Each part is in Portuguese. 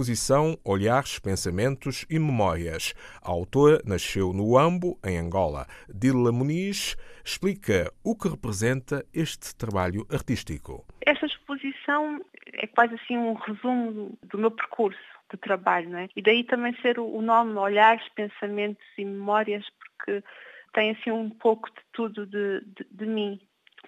exposição Olhares, Pensamentos e Memórias. A autora nasceu no Ambo, em Angola. Dila Muniz explica o que representa este trabalho artístico. Esta exposição é quase assim um resumo do meu percurso de trabalho, não é? E daí também ser o nome Olhares, Pensamentos e Memórias, porque tem assim um pouco de tudo de, de, de mim.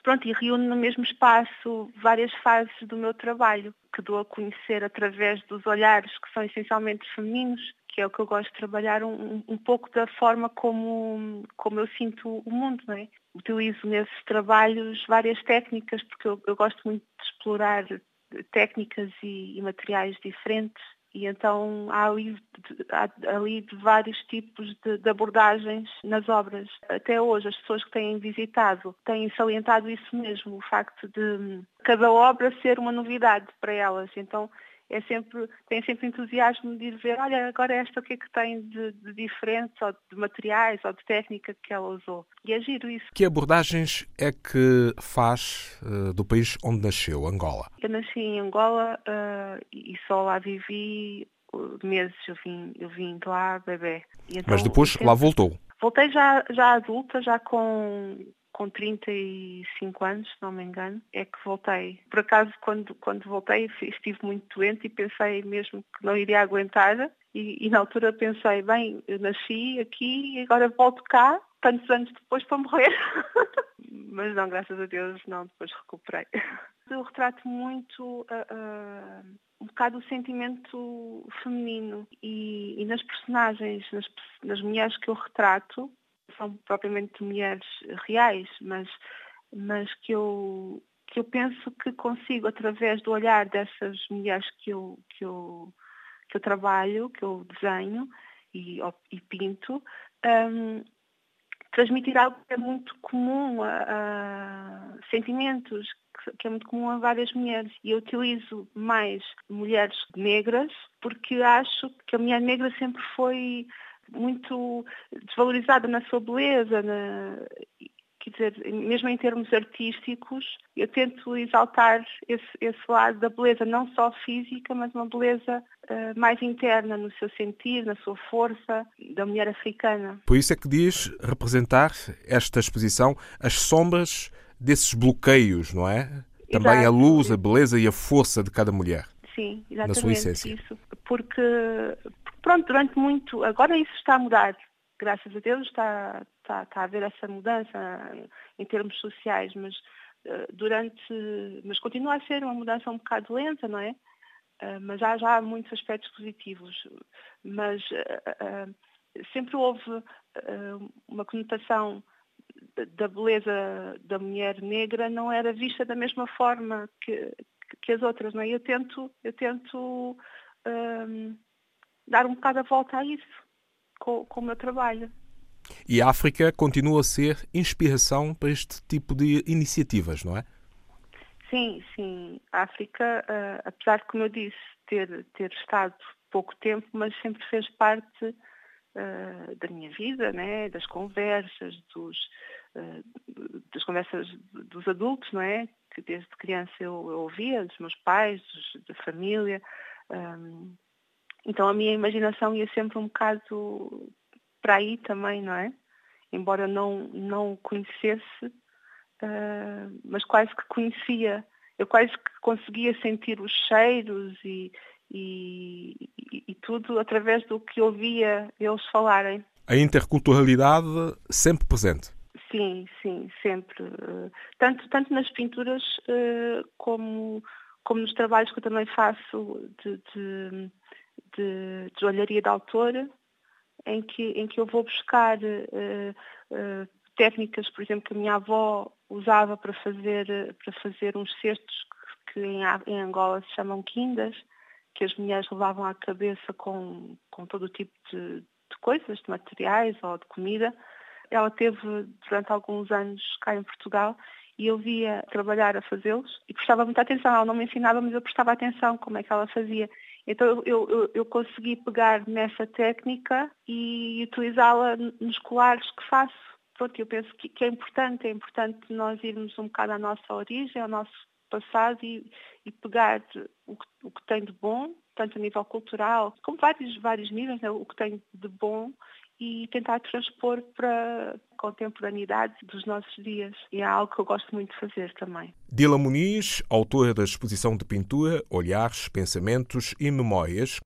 Pronto, e reúne no mesmo espaço várias fases do meu trabalho, que dou a conhecer através dos olhares que são essencialmente femininos, que é o que eu gosto de trabalhar, um, um pouco da forma como, como eu sinto o mundo, não é? Utilizo nesses trabalhos várias técnicas, porque eu, eu gosto muito de explorar técnicas e, e materiais diferentes e então há ali, há ali vários tipos de, de, abordagens nas obras. Até hoje as pessoas que têm visitado têm salientado isso mesmo, o facto de cada obra ser uma novidade para elas. Então é sempre, tem sempre entusiasmo de ir ver, olha, agora esta o que é que tem de, de diferente, ou de materiais, ou de técnica que ela usou. E é giro isso. Que abordagens é que faz uh, do país onde nasceu, Angola? Eu nasci em Angola uh, e só lá vivi meses, eu vim, eu vim de lá bebê. Então, Mas depois sempre... lá voltou? Voltei já, já adulta, já com com 35 anos, se não me engano, é que voltei. Por acaso, quando, quando voltei, estive muito doente e pensei mesmo que não iria aguentar. E, e na altura pensei, bem, nasci aqui e agora volto cá, tantos anos depois para morrer. Mas não, graças a Deus, não, depois recuperei. Eu retrato muito uh, uh, um bocado o sentimento feminino e, e nas personagens, nas, nas mulheres que eu retrato, são propriamente mulheres reais, mas, mas que, eu, que eu penso que consigo, através do olhar dessas mulheres que eu, que eu, que eu trabalho, que eu desenho e, e pinto, um, transmitir algo que é muito comum a, a sentimentos, que é muito comum a várias mulheres. E eu utilizo mais mulheres negras porque acho que a mulher negra sempre foi muito desvalorizada na sua beleza, na, quer dizer, mesmo em termos artísticos, eu tento exaltar esse, esse lado da beleza, não só física, mas uma beleza uh, mais interna no seu sentir, na sua força, da mulher africana. Por isso é que diz representar esta exposição as sombras desses bloqueios, não é? Também Exato. a luz, a beleza e a força de cada mulher. Sim, exatamente na sua essência. isso. Porque, pronto, durante muito, agora isso está a mudar, graças a Deus está, está, está a haver essa mudança em termos sociais, mas eh, durante, mas continua a ser uma mudança um bocado lenta, não é? Eh, mas há já muitos aspectos positivos, mas eh, sempre houve uma conotação da beleza da mulher negra não era vista da mesma forma que, que as outras, não é? Eu tento, eu tento um, dar um bocado a volta a isso com, com o meu trabalho. E a África continua a ser inspiração para este tipo de iniciativas, não é? Sim, sim. A África, uh, apesar de, como eu disse, ter, ter estado pouco tempo, mas sempre fez parte uh, da minha vida, né? das conversas, dos, das conversas dos adultos, não é? Que desde criança eu, eu ouvia, dos meus pais, dos, da família. Um, então a minha imaginação ia sempre um bocado para aí também, não é? Embora não, não conhecesse, uh, mas quase que conhecia. Eu quase que conseguia sentir os cheiros e, e, e tudo através do que ouvia eles falarem. A interculturalidade sempre presente. Sim, sim, sempre. Tanto, tanto nas pinturas uh, como, como nos trabalhos que eu também faço de, de de, de olharia de autor, em que, em que eu vou buscar uh, técnicas, por exemplo, que a minha avó usava para fazer, para fazer uns cestos que em, em Angola se chamam quindas, que as mulheres levavam à cabeça com, com todo o tipo de, de coisas, de materiais ou de comida. Ela teve durante alguns anos cá em Portugal e eu via trabalhar a fazê-los e prestava muita atenção. Ela não me ensinava, mas eu prestava atenção como é que ela fazia. Então eu, eu, eu consegui pegar nessa técnica e utilizá-la nos colares que faço. Pronto, eu penso que, que, é importante, é importante nós irmos um bocado à nossa origem, ao nosso passado e, e pegar o que, o que tem de bom tanto a nível cultural, como vários, vários níveis, né, o que tem de bom e tentar transpor para a contemporaneidade dos nossos dias. E é algo que eu gosto muito de fazer também. Dila Muniz, autora da exposição de pintura Olhares, Pensamentos e Memórias.